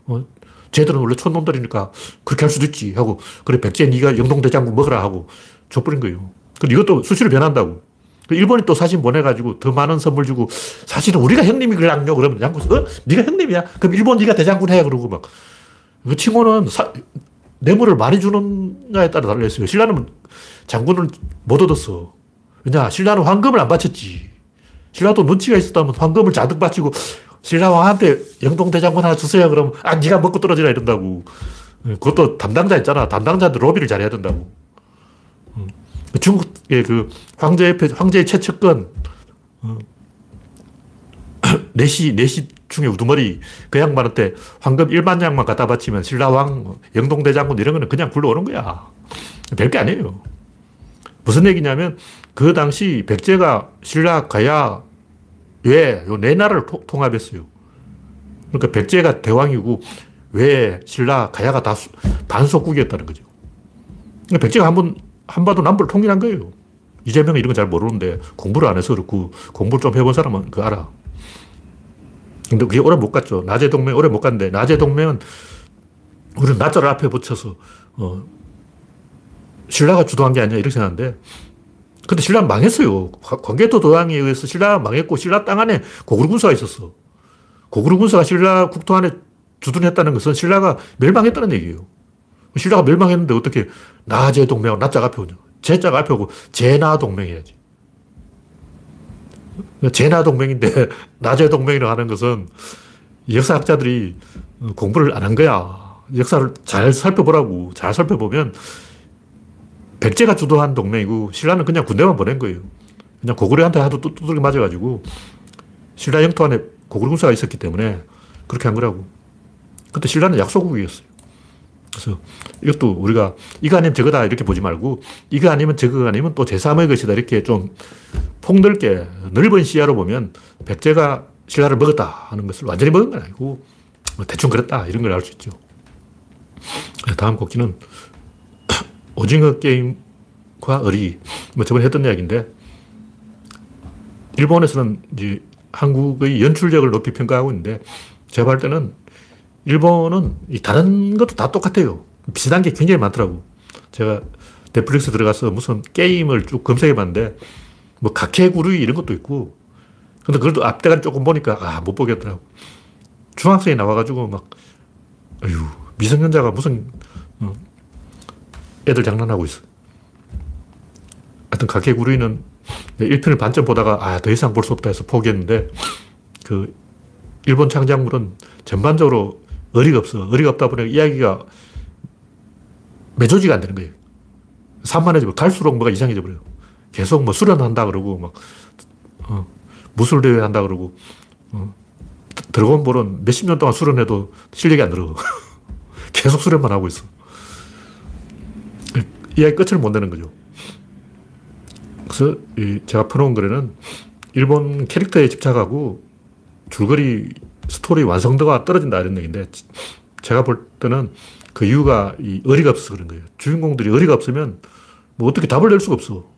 어, 쟤들은 원래 촌놈들이니까 그렇게 할 수도 있지. 하고, 그래, 백제 네가 영동대장군 먹으라 하고 줘버린 거예요. 근데 이것도 수치로 변한다고. 그 일본이 또 사진 보내가지고 더 많은 선물 주고 사실은 우리가 형님이 그랑요 그러면 양국 어? 네가 형님이야? 그럼 일본 네가 대장군 해 그러고 막. 그 친구는 사, 뇌물을 많이 주느냐에 따라 달려있어요. 신라는 장군을 못 얻었어. 왜냐, 신라는 황금을 안 바쳤지. 신라도 눈치가 있었다면 황금을 잔뜩 바치고 신라 왕한테 영동대장군 하나 주세요. 그럼, 아, 네가 먹고 떨어지라 이런다고. 그것도 담당자 있잖아. 담당자한테 로비를 잘해야 된다고. 음. 중국의 그 황제의, 황제의 최측근, 어. 내시, 내시 중에 우두머리 그 양반한테 황금 1만 양만 갖다 바치면 신라왕, 영동대장군 이런 거는 그냥 굴러오는 거야. 별게 아니에요. 무슨 얘기냐면 그 당시 백제가 신라, 가야, 왜, 요 네 나라를 통합했어요. 그러니까 백제가 대왕이고 왜 신라, 가야가 다 반속국이었다는 거죠. 그러니까 백제가 한 번, 한반도 남부를 통일한 거예요. 이재명은 이런 거 잘 모르는데 공부를 안 해서 그렇고 공부를 좀 해본 사람은 그 알아. 근데 그게 오래 못 갔죠. 낮에 동맹 오래 못 갔는데, 낮에 동맹은 우리는 낮자를 앞에 붙여서, 어, 신라가 주도한 게 아니야. 이렇게 생각하는데, 근데 신라는 망했어요. 관계도 도당에 의해서 신라가 망했고, 신라 땅 안에 고구려 군사가 있었어. 고구려 군사가 신라 국토 안에 주둔했다는 것은 신라가 멸망했다는 얘기예요. 신라가 멸망했는데 어떻게 나제 동맹, 낮자가 앞에 오냐. 제자가 앞에 오고, 제나 동맹 해야지. 제나 동맹인데 나제 동맹이라고 하는 것은 역사학자들이 공부를 안 한 거야. 역사를 잘 살펴보라고. 잘 살펴보면 백제가 주도한 동맹이고 신라는 그냥 군대만 보낸 거예요. 그냥 고구려한테 하도 두들겨 맞아가지고 신라 영토 안에 고구려 군사가 있었기 때문에 그렇게 한 거라고. 그때 신라는 약소국이었어요. 그래서 이것도 우리가 이거 아니면 저거다 이렇게 보지 말고 이거 아니면 저거 아니면 또 제3의 것이다 이렇게 좀 폭넓게 넓은 시야로 보면 백제가 신라를 먹었다 하는 것을 완전히 먹은 건 아니고 뭐 대충 그랬다 이런 걸 알 수 있죠. 다음 곡기는 오징어 게임과 어리 뭐 저번에 했던 이야기인데 일본에서는 이제 한국의 연출력을 높이 평가하고 있는데 제가 볼 때는 일본은 다른 것도 다 똑같아요. 비슷한 게 굉장히 많더라고. 제가 넷플릭스 들어가서 무슨 게임을 쭉 검색해 봤는데 뭐 가케구루이 이런 것도 있고 근데 그래도 앞대가리 조금 보니까 아, 못 보겠더라고. 중학생이 나와가지고 막 어휴 미성년자가 무슨 어, 애들 장난하고 있어. 하여튼 가케구루이는 1편을 반쯤 보다가 아, 더 이상 볼 수 없다 해서 포기했는데 그 일본 창작물은 전반적으로 어리가 없어. 어리가 없다 보니 이야기가 매조지가 안 되는 거예요. 산만해지고 갈수록 뭐가 이상해져 버려요. 계속 뭐 수련한다 그러고 막 어, 무술대회 한다 그러고 어, 드래곤볼은 몇십 년 동안 수련해도 실력이 안 늘어. 계속 수련만 하고 있어. 이야기 끝을 못 내는 거죠. 그래서 제가 펴놓은 글에는 일본 캐릭터에 집착하고 줄거리 스토리 완성도가 떨어진다 이런 얘기인데 제가 볼 때는 그 이유가 이 어리가 없어서 그런 거예요. 주인공들이 어리가 없으면 뭐 어떻게 답을 낼 수가 없어.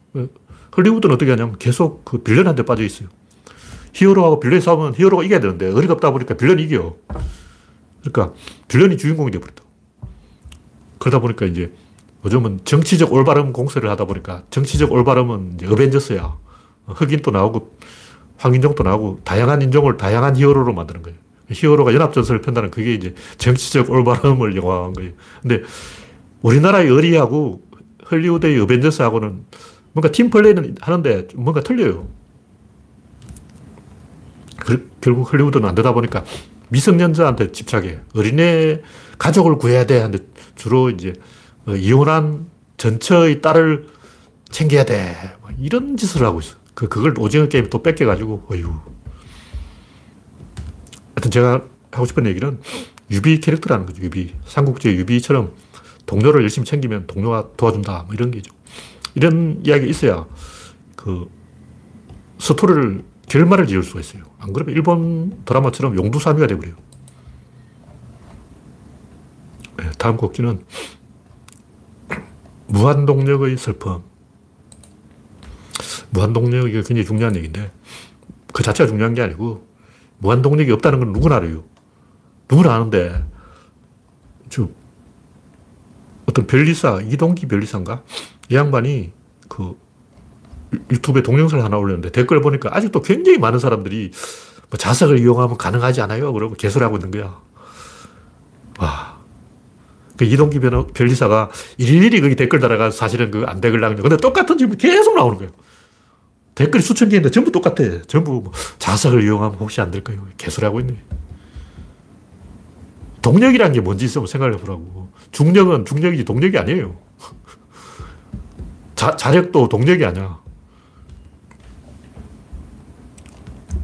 헐리우드는 어떻게 하냐면 계속 그 빌런한테 빠져 있어요. 히어로하고 빌런이 싸우면 히어로가 이겨야 되는데 어리가 없다 보니까 빌런이 이겨. 그러니까 빌런이 주인공이 되어버렸다. 그러다 보니까 이제 요즘은 정치적 올바름 공세를 하다 보니까 정치적 올바름은 이제 어벤져스야. 흑인도 나오고 황인종도 나오고 다양한 인종을 다양한 히어로로 만드는 거예요. 히어로가 연합전선을 편다는 그게 이제 정치적 올바름을 영화한 거예요. 근데 우리나라의 의리하고 헐리우드의 어벤져스하고는 뭔가 팀 플레이는 하는데 뭔가 틀려요. 그, 결국 헐리우드는 안 되다 보니까 미성년자한테 집착해. 어린애 가족을 구해야 돼. 하는데 주로 이제 어, 이혼한 전처의 딸을 챙겨야 돼. 뭐 이런 짓을 하고 있어. 그, 그걸 오징어 게임 또 뺏겨가지고, 어휴. 하여튼 제가 하고 싶은 얘기는 유비 캐릭터라는 거죠, 유비. 삼국지 유비처럼 동료를 열심히 챙기면 동료가 도와준다. 뭐 이런 게죠. 이런 이야기 있어야 그 스토리를 결말을 지을 수가 있어요. 안 그러면 일본 드라마처럼 용두사미가 되버려요. 네, 다음 꼭지는 무한동력의 슬픔. 무한동력이 굉장히 중요한 얘기인데 그 자체가 중요한 게 아니고 무한동력이 없다는 건 누구나 알아요. 누구나 아는데 저 어떤 변리사, 이동기 변리사인가? 이 양반이 그 유튜브에 동영상을 하나 올렸는데 댓글 보니까 아직도 굉장히 많은 사람들이 뭐 자석을 이용하면 가능하지 않아요? 그러고 개소리하고 있는 거야. 와. 그 이동기 변, 변리사가 일일이 거기 댓글 달아가 사실은 그 안 댓글 남겨. 근데 똑같은 질문 계속 나오는 거예요. 댓글이 수천 개인데 전부 똑같아. 전부 뭐 자석을 이용하면 혹시 안 될까요? 개소리하고 있네. 동력이라는 게 뭔지 있으면 생각해 보라고. 중력은 중력이지 동력이 아니에요. 자, 자력도 동력이 아니야.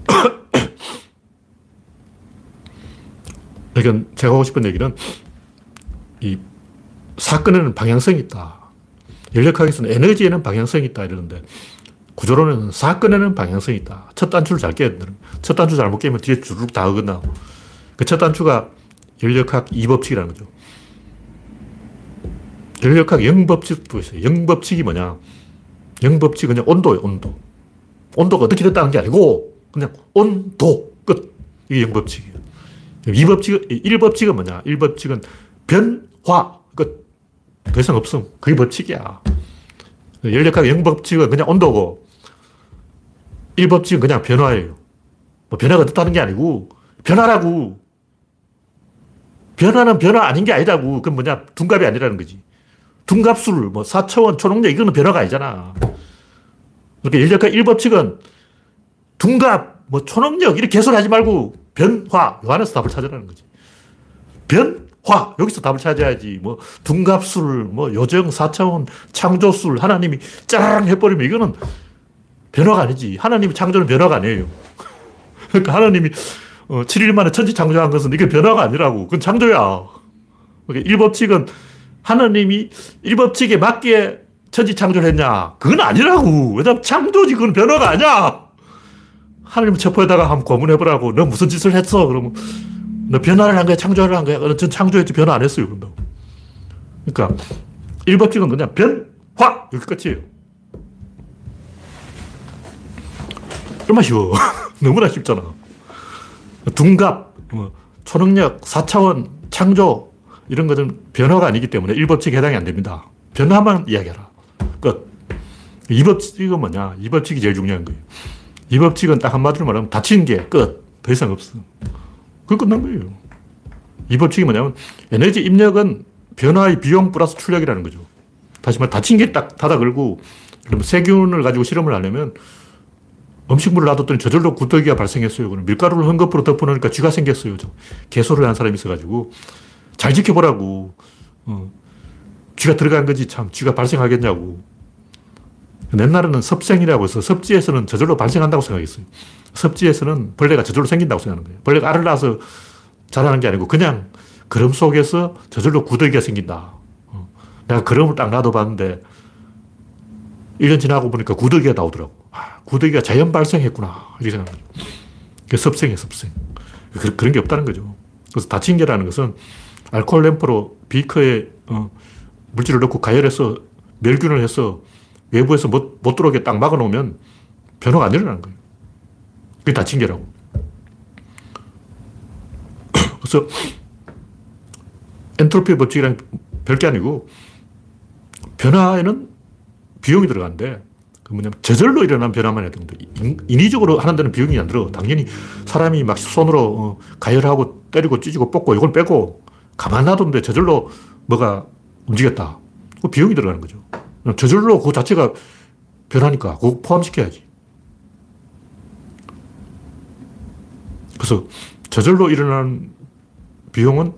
그러니까 제가 하고 싶은 얘기는 이 사건에는 방향성이 있다. 연력학에서는 에너지에는 방향성이 있다 이러는데 구조론은 사건에는 방향성이 있다. 첫 단추를 잘 깨야 된다. 첫 단추 잘못 깨면 뒤에 주르륵 다 어긋나고. 그 첫 단추가 연력학 2법칙이라는 거죠. 연력학 0법칙도 있어요. 0법칙이 뭐냐. 0법칙은 그냥 온도예요, 온도. 온도가 어떻게 됐다는 게 아니고 그냥 온도, 끝. 이게 0법칙이에요. 2법칙, 1법칙은 뭐냐. 1법칙은 변화, 끝. 더 이상 없음. 그게 법칙이야. 연력학 0법칙은 그냥 온도고 1법칙은 그냥 변화예요. 뭐 변화가 어다는 게 아니고 변화라고. 변화는 변화 아닌 게 아니라고. 그건 뭐냐. 둔갑이 아니라는 거지. 둔갑술, 뭐 4차원 초능력 이거는 변화가 아니잖아. 그러니까 인력학 1법칙은 둔갑, 뭐 초능력 이렇게 개설하지 말고 변화, 요 안에서 답을 찾으라는 거지. 변화, 여기서 답을 찾아야지. 뭐 둔갑술, 뭐 요정 4차원 창조술, 하나님이 짱 해버리면 이거는 변화가 아니지. 하나님이 창조는 변화가 아니에요. 그러니까 하나님이 7일 어, 만에 천지 창조한 것은 이게 변화가 아니라고. 그건 창조야. 그러니까 일법칙은 하나님이 일법칙에 맞게 천지 창조를 했냐? 그건 아니라고. 왜냐면 창조지 그건 변화가 아니야. 하나님 첩보에다가 한번 고문해보라고. 너 무슨 짓을 했어? 그러면 너 변화를 한 거야? 창조를 한 거야? 전 창조했지 변화 안 했어요. 그런다고. 그러니까 일법칙은 그냥 변화! 여기 끝이에요. 얼마 쉬워. 너무나 쉽잖아. 둔갑, 뭐, 초능력, 4차원, 창조, 이런 것은 변화가 아니기 때문에 1법칙에 해당이 안 됩니다. 변화만 이야기하라. 끝. 2법칙은 뭐냐? 2법칙이 제일 중요한 거예요. 2법칙은 딱 한마디로 말하면 닫힌 게 끝. 더 이상 없어. 그 끝난 거예요. 2법칙이 뭐냐면 에너지 입력은 변화의 비용 플러스 출력이라는 거죠. 다시 말해 닫힌 게딱 닫아 걸고 그러면 세균을 가지고 실험을 하려면 음식물을 놔뒀더니 저절로 구더기가 발생했어요. 그럼 밀가루를 헝겊으로 덮어놓으니까 쥐가 생겼어요. 개소를 한 사람이 있어가지고 잘 지켜보라고. 어. 쥐가 들어간 거지 참 쥐가 발생하겠냐고. 옛날에는 섭생이라고 해서 섭지에서는 저절로 발생한다고 생각했어요. 섭지에서는 벌레가 저절로 생긴다고 생각하는 거예요. 벌레가 알을 낳아서 자라는 게 아니고 그냥 그럼 속에서 저절로 구더기가 생긴다. 어. 내가 그럼을 딱 놔둬봤는데 1년 지나고 보니까 구더기가 나오더라고. 아, 구더기가 자연 발생했구나. 이렇게 생각합니다. 섭생이에요, 섭생. 그, 그런 게 없다는 거죠. 그래서 다친 게라는 것은 알코올 램프로 비커에 어, 물질을 넣고 가열해서 멸균을 해서 외부에서 못, 못 들어오게 딱 막아놓으면 변화가 안 일어나는 거예요. 그게 다친 게라고. 그래서 엔트로피 법칙이랑 별게 아니고 변화에는 비용이 그 뭐냐면 저절로 일어난 변화만 해야 되는데 인위적으로 하는 데는 비용이 안 들어. 당연히 사람이 막 손으로 어, 가열하고 때리고 찢고 뽑고 이걸 빼고 가만 놔뒀는데 저절로 뭐가 움직였다. 그 비용이 들어가는 거죠. 저절로 그 자체가 변하니까 그거 포함시켜야지. 그래서 저절로 일어나는 비용은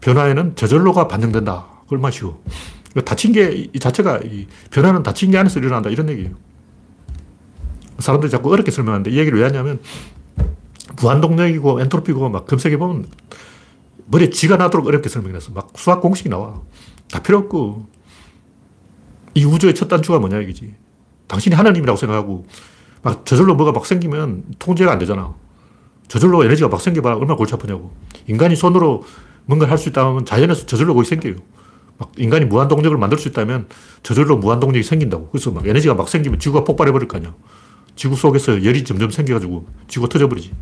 변화에는 저절로가 반영된다. 얼마 쉬워. 다친 게, 이 자체가, 이 변화는 다친 게 안에서 일어난다. 이런 얘기예요. 사람들이 자꾸 어렵게 설명하는데 이 얘기를 왜 하냐면 무한동력이고 엔트로피고 막 검색해보면 머리에 쥐가 나도록 어렵게 설명해서 막 수학 공식이 나와. 다 필요 없고 이 우주의 첫 단추가 뭐냐 이거지. 당신이 하나님이라고 생각하고 막 저절로 뭐가 막 생기면 통제가 안 되잖아. 저절로 에너지가 막 생겨봐 얼마나 골치 아프냐고. 인간이 손으로 뭔가를 할 수 있다면 자연에서 저절로 거기 생겨요. 막 인간이 무한동력을 만들 수 있다면 저절로 무한동력이 생긴다고. 그래서 막 에너지가 막 생기면 지구가 폭발해버릴 거 아니야. 지구 속에서 열이 점점 생겨가지고 지구가 터져버리지.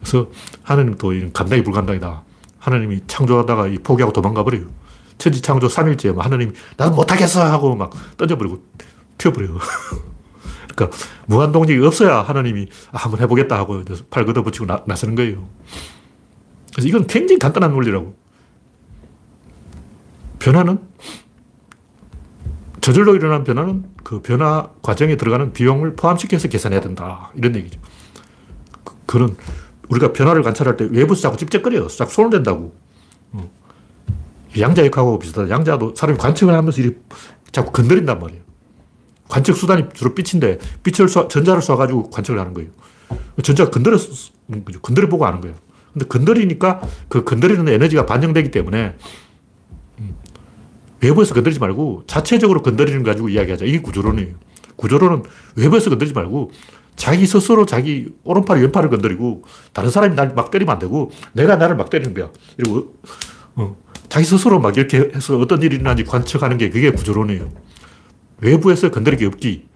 그래서 하나님도 감당이 불감당이다. 하나님이 창조하다가 포기하고 도망가 버려요. 천지 창조 3일째 하나님이 나는 못하겠어 하고 막 던져버리고 튀어버려요. 그러니까 무한동력이 없어야 하나님이 아, 한번 해보겠다 하고 팔 걷어붙이고 나, 나서는 거예요. 그래서 이건 굉장히 간단한 논리라고. 변화는 저절로 일어난 변화는 그 변화 과정에 들어가는 비용을 포함시켜서 계산해야 된다. 이런 얘기죠. 그, 그런 우리가 변화를 관찰할 때 외부에서 자꾸 찝쩍거려요. 싹 손을 댄다고. 어. 양자 역학하고 비슷하다. 양자도 사람이 관측을 하면서 이렇게 자꾸 건드린단 말이에요. 관측 수단이 주로 빛인데 빛을 쏴, 전자를 쏴가지고 관측을 하는 거예요. 전자가 건드려, 건드려 보고 하는 거예요. 근데 건드리니까 그 건드리는 에너지가 반영되기 때문에 외부에서 건드리지 말고 자체적으로 건드리는 가지고 이야기하자. 이게 구조론이에요. 구조론은 외부에서 건드리지 말고 자기 스스로 자기 오른팔, 왼팔을 건드리고 다른 사람이 날 막 때리면 안 되고 내가 나를 막 때리는 거야. 그리고 어, 자기 스스로 막 이렇게 해서 어떤 일이 일어나는지 관측하는 게 그게 구조론이에요. 외부에서 건드리기 없기.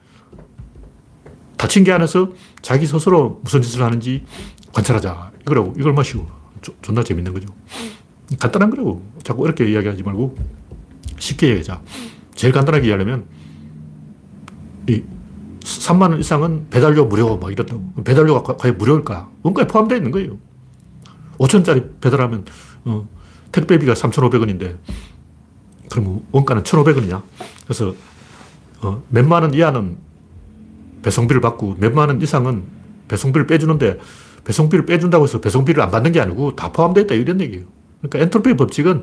다친 게 안에서 자기 스스로 무슨 짓을 하는지 관찰하자. 이거라고. 이걸 마시고. 존나 재밌는 거죠. 간단한 거라고. 자꾸 어렵게 이야기하지 말고 쉽게 얘기하자. 제일 간단하게 얘기하려면 이 3만 원 이상은 배달료 무료 막 이렇다고. 배달료가 과연 무료일까? 원가에 포함되어 있는 거예요. 5천짜리 배달하면 어, 택배비가 3,500원인데 그럼 원가는 1,500원이냐? 그래서 어, 몇만 원 이하는 배송비를 받고 몇만 원 이상은 배송비를 빼주는데 배송비를 빼준다고 해서 배송비를 안 받는 게 아니고 다 포함되어 있다 이런 얘기예요. 그러니까 엔트로피 법칙은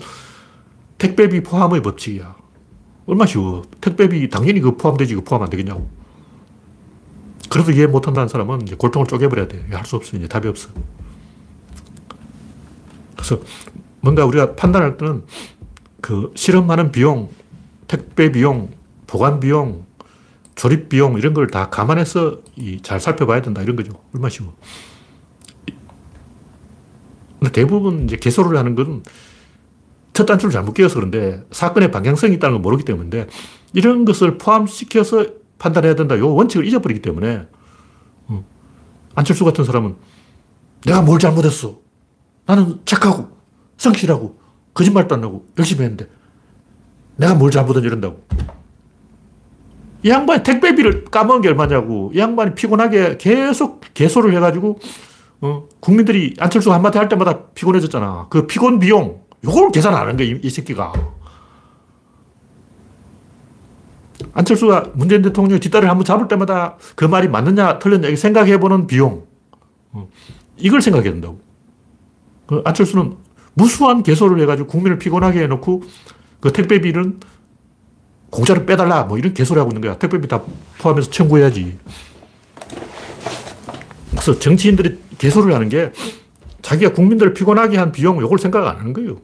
택배비 포함의 법칙이야. 얼마 쉬워. 택배비 당연히 그 포함되지 그 포함 안 되겠냐고. 그래도 이해 못한다는 사람은 이제 골통을 쪼개버려야 돼. 할 수 없어. 이제 답이 없어. 그래서 뭔가 우리가 판단할 때는 그 실험하는 비용, 택배 비용, 보관 비용, 조립 비용 이런 걸 다 감안해서 잘 살펴봐야 된다 이런 거죠. 얼마 쉬워. 근데 대부분 이제 개소를 하는 건 첫 단추를 잘못 끼워서 그런데 사건의 방향성이 있다는 걸 모르기 때문인데 이런 것을 포함시켜서 판단해야 된다. 요 원칙을 잊어버리기 때문에 어. 안철수 같은 사람은 내가 뭘 잘못했어. 나는 착하고 성실하고 거짓말도 안 하고 열심히 했는데 내가 뭘 잘못했냐 이런다고. 이 양반이 택배비를 까먹은 게 얼마냐고. 이 양반이 피곤하게 계속 개소를 해가지고, 어, 국민들이 안철수가 한마디 할 때마다 피곤해졌잖아. 그 피곤 비용, 요걸 계산 안 하는 거야, 이, 이 새끼가. 안철수가 문재인 대통령 뒷다리를 한번 잡을 때마다 그 말이 맞느냐, 틀렸냐, 생각해보는 비용. 어, 이걸 생각해야 된다고. 그 안철수는 무수한 개소를 해가지고 국민을 피곤하게 해놓고 그 택배비는 공짜로 빼달라 뭐 이런 개소리 하고 있는 거야. 택배비 다 포함해서 청구해야지. 그래서 정치인들이 개소를 하는 게 자기가 국민들을 피곤하게 한 비용 이걸 생각 안 하는 거예요. 이건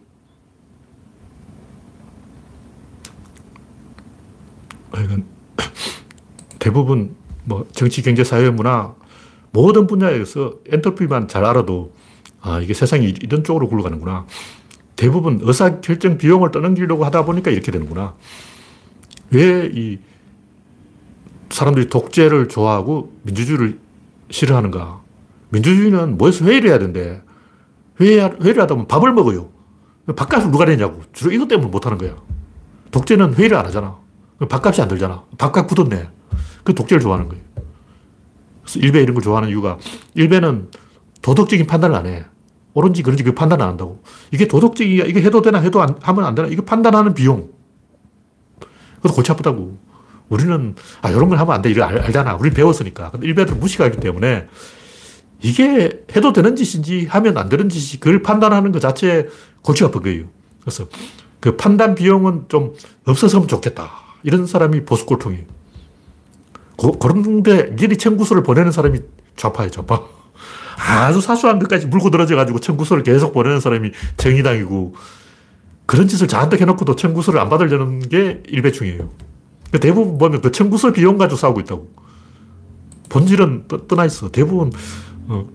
대부분 뭐 정치, 경제, 사회, 문화 모든 분야에서 엔터피만 잘 알아도 아 이게 세상이 이런 쪽으로 굴러가는구나. 대부분 의사결정 비용을 떠넘기려고 하다 보니까 이렇게 되는구나. 왜 이 사람들이 독재를 좋아하고 민주주의를 싫어하는가? 민주주의는 뭐해서 회의를 해야 되는데 회의, 회의를 하다 보면 밥을 먹어요. 밥값을 누가 내냐고. 주로 이것 때문에 못하는 거야. 독재는 회의를 안 하잖아. 밥값이 안 들잖아. 밥값 굳었네. 그 독재를 좋아하는 거예요. 그래서 일베 이런 걸 좋아하는 이유가 일베는 도덕적인 판단을 안 해. 옳은지 그런지 그 판단을 안 한다고. 이게 도덕적이야. 이게 해도 되나 해도 안, 하면 안 되나. 이거 판단하는 비용. 그것도 골치 아프다고. 우리는, 아, 이런 걸 하면 안 돼. 이거 알, 알잖아. 우리 배웠으니까. 근데 일베들은 무식하기 때문에 이게 해도 되는 짓인지 하면 안 되는 짓이 그걸 판단하는 것 자체에 골치 아픈 거예요. 그래서 그 판단 비용은 좀 없었으면 좋겠다. 이런 사람이 보수 꼴통이에요. 고, 그런데 미리 청구서를 보내는 사람이 좌파예요, 좌파. 아주 사소한 것까지 물고 늘어져가지고 청구서를 계속 보내는 사람이 정의당이고 그런 짓을 잔뜩 해놓고도 청구서를 안 받으려는 게 일배충이에요. 그 대부분 보면 그 청구서 비용 가지고 싸우고 있다고. 본질은 떠 나 있어. 대부분, 어,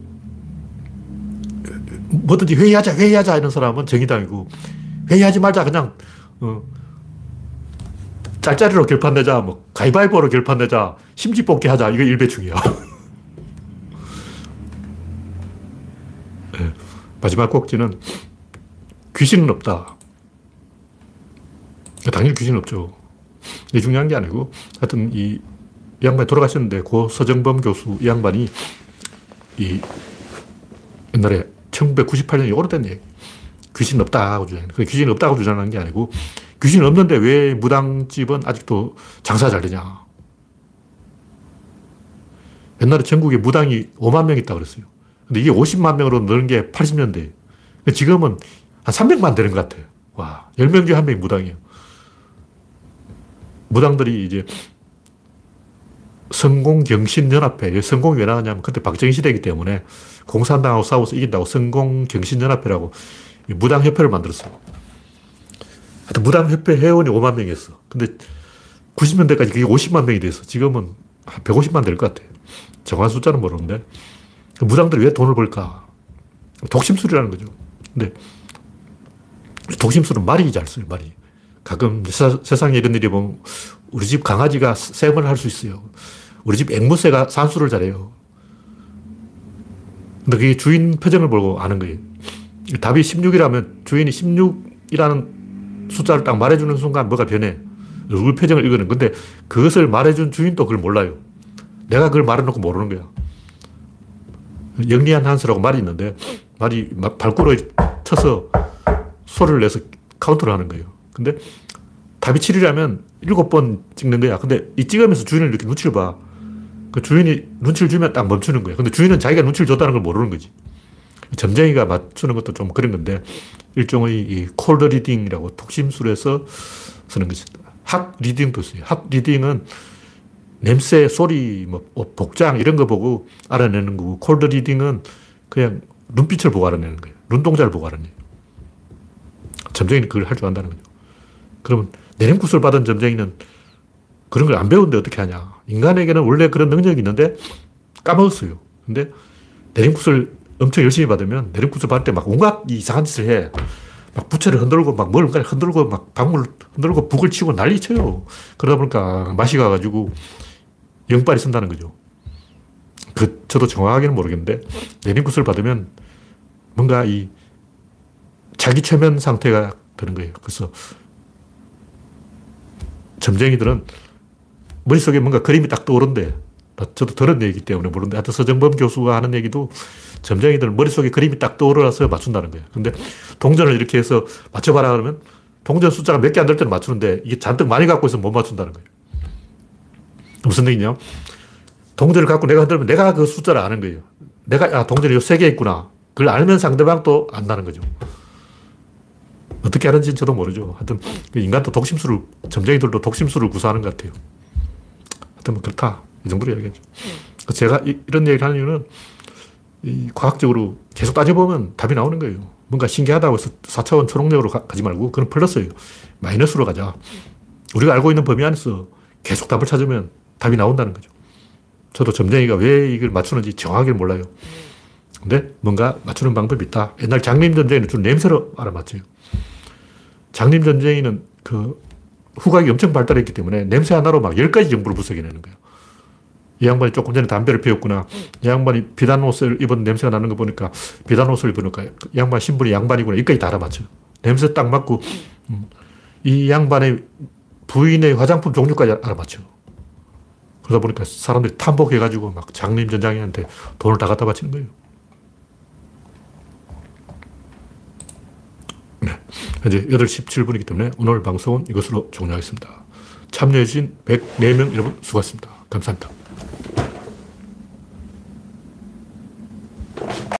뭐든지 회의하자, 회의하자 이런 사람은 정의당이고, 회의하지 말자, 그냥, 어, 짤짤이로 결판 내자, 뭐, 가위바위보로 결판 내자, 심지 뽑기 하자, 이거 일배충이야. 네. 마지막 꼭지는 귀신은 없다. 당연히 귀신 없죠. 이게 중요한 게 아니고, 하여튼 이, 이 양반이 돌아가셨는데, 고 서정범 교수, 이 양반이 이 옛날에 1998년이 오래된 얘기. 귀신 없다고 주장해. 그 귀신 없다고 주장하는 게 아니고, 귀신 없는데 왜 무당집은 아직도 장사 잘 되냐. 옛날에 전국에 무당이 5만 명 있다고 그랬어요. 근데 이게 50만 명으로 늘은 게 80년대. 지금은 한 300만 되는 것 같아요. 와, 10명 중에 한 명이 무당이에요. 무당들이 이제 성공경신연합회, 성공이 왜 나왔냐면 그때 박정희 시대이기 때문에 공산당하고 싸워서 이긴다고 성공경신연합회라고 무당협회를 만들었어요. 하여튼 무당협회 회원이 5만 명이었어. 근데 90년대까지 그게 50만 명이 됐어. 지금은 한 150만 될 것 같아요. 정확한 숫자는 모르는데. 무당들이 왜 돈을 벌까? 독심술이라는 거죠. 근데 독심술은 말이 잘 써요, 말이. 가끔 세, 상에 이런 일이 보면 우리 집 강아지가 셈을 할 수 있어요. 우리 집 앵무새가 산수를 잘해요. 근데 그게 주인 표정을 보고 아는 거예요. 답이 16이라면 주인이 16이라는 숫자를 딱 말해주는 순간 뭐가 변해. 얼굴 표정을 읽는. 근데 그것을 말해준 주인도 그걸 몰라요. 내가 그걸 말해놓고 모르는 거야. 영리한 한스라고 말이 있는데 말이 발굽을 쳐서 소리를 내서 카운트를 하는 거예요. 근데 답이 7이라면 7번 찍는 거야. 근데 이 찍으면서 주인을 이렇게 눈치를 봐. 그 주인이 눈치를 주면 딱 멈추는 거야. 근데 주인은 자기가 눈치를 줬다는 걸 모르는 거지. 점쟁이가 맞추는 것도 좀 그런 건데 일종의 이 cold reading이라고 독심술에서 쓰는 것이 hot reading도 써요. hot reading은 냄새, 소리, 뭐 복장 이런 거 보고 알아내는 거고 cold reading은 그냥 눈빛을 보고 알아내는 거예요. 눈동자를 보고 알아내요. 점쟁이는 그걸 할 줄 안다는 거죠. 그러면 내림굿을 받은 점쟁이는 그런 걸 안 배우는데 어떻게 하냐. 인간에게는 원래 그런 능력이 있는데 까먹었어요. 근데 내림굿을 엄청 열심히 받으면 내림굿을 받을 때 막 온갖 이상한 짓을 해. 막 부채를 흔들고 막 뭔가 흔들고 막 방울 흔들고 북을 치고 난리 쳐요. 그러다 보니까 맛이 가가지고 영빨이 쓴다는 거죠. 그, 저도 정확하게는 모르겠는데 내림굿을 받으면 뭔가 이 자기 최면 상태가 되는 거예요. 그래서 점쟁이들은 머릿속에 뭔가 그림이 딱 떠오른대. 저도 들은 얘기기 때문에 모르는데 하여튼 서정범 교수가 하는 얘기도 점쟁이들 머릿속에 그림이 딱 떠오르서 맞춘다는 거예요. 근데 동전을 이렇게 해서 맞춰봐라 그러면 동전 숫자가 몇 개 안 될 때는 맞추는데 이게 잔뜩 많이 갖고 있으면 못 맞춘다는 거예요. 무슨 얘기냐? 동전을 갖고 내가 흔들면 내가 그 숫자를 아는 거예요. 내가, 아, 동전이 세 개 있구나. 그걸 알면 상대방도 안다는 거죠. 어떻게 하는지는 저도 모르죠. 하여튼, 그 인간도 독심술을, 점쟁이들도 독심술을 구사하는 것 같아요. 하여튼 뭐 그렇다. 이 정도로 이야기하죠. 제가 이, 런 얘기를 하는 이유는 이 과학적으로 계속 따져보면 답이 나오는 거예요. 뭔가 신기하다고 해서 4차원 초록력으로 가, 지 말고 그건 플러스예요. 마이너스로 가자. 우리가 알고 있는 범위 안에서 계속 답을 찾으면 답이 나온다는 거죠. 저도 점쟁이가 왜 이걸 맞추는지 정확하게 몰라요. 근데 뭔가 맞추는 방법이 있다. 옛날 장님 전쟁이는 주로 냄새로 알아맞혀요. 장님 전쟁이는 그 후각이 엄청 발달했기 때문에 냄새 하나로 막 10가지 정보를 분석해내는 거예요. 이 양반이 조금 전에 담배를 피웠구나. 이 양반이 비단 옷을 입은 냄새가 나는 거 보니까 비단 옷을 입으니까 이 양반 신분이 양반이구나. 이까지 다 알아맞혀. 냄새 딱 맡고 음, 이 양반의 부인의 화장품 종류까지 알아맞혀. 그러다 보니까 사람들이 탐복해가지고 막 장님 전장님한테 돈을 다 갖다 바치는 거예요. 네. 현재 8시 17분이기 때문에 오늘 방송은 이것으로 종료하겠습니다. 참여해주신 104명 여러분 수고하셨습니다. 감사합니다.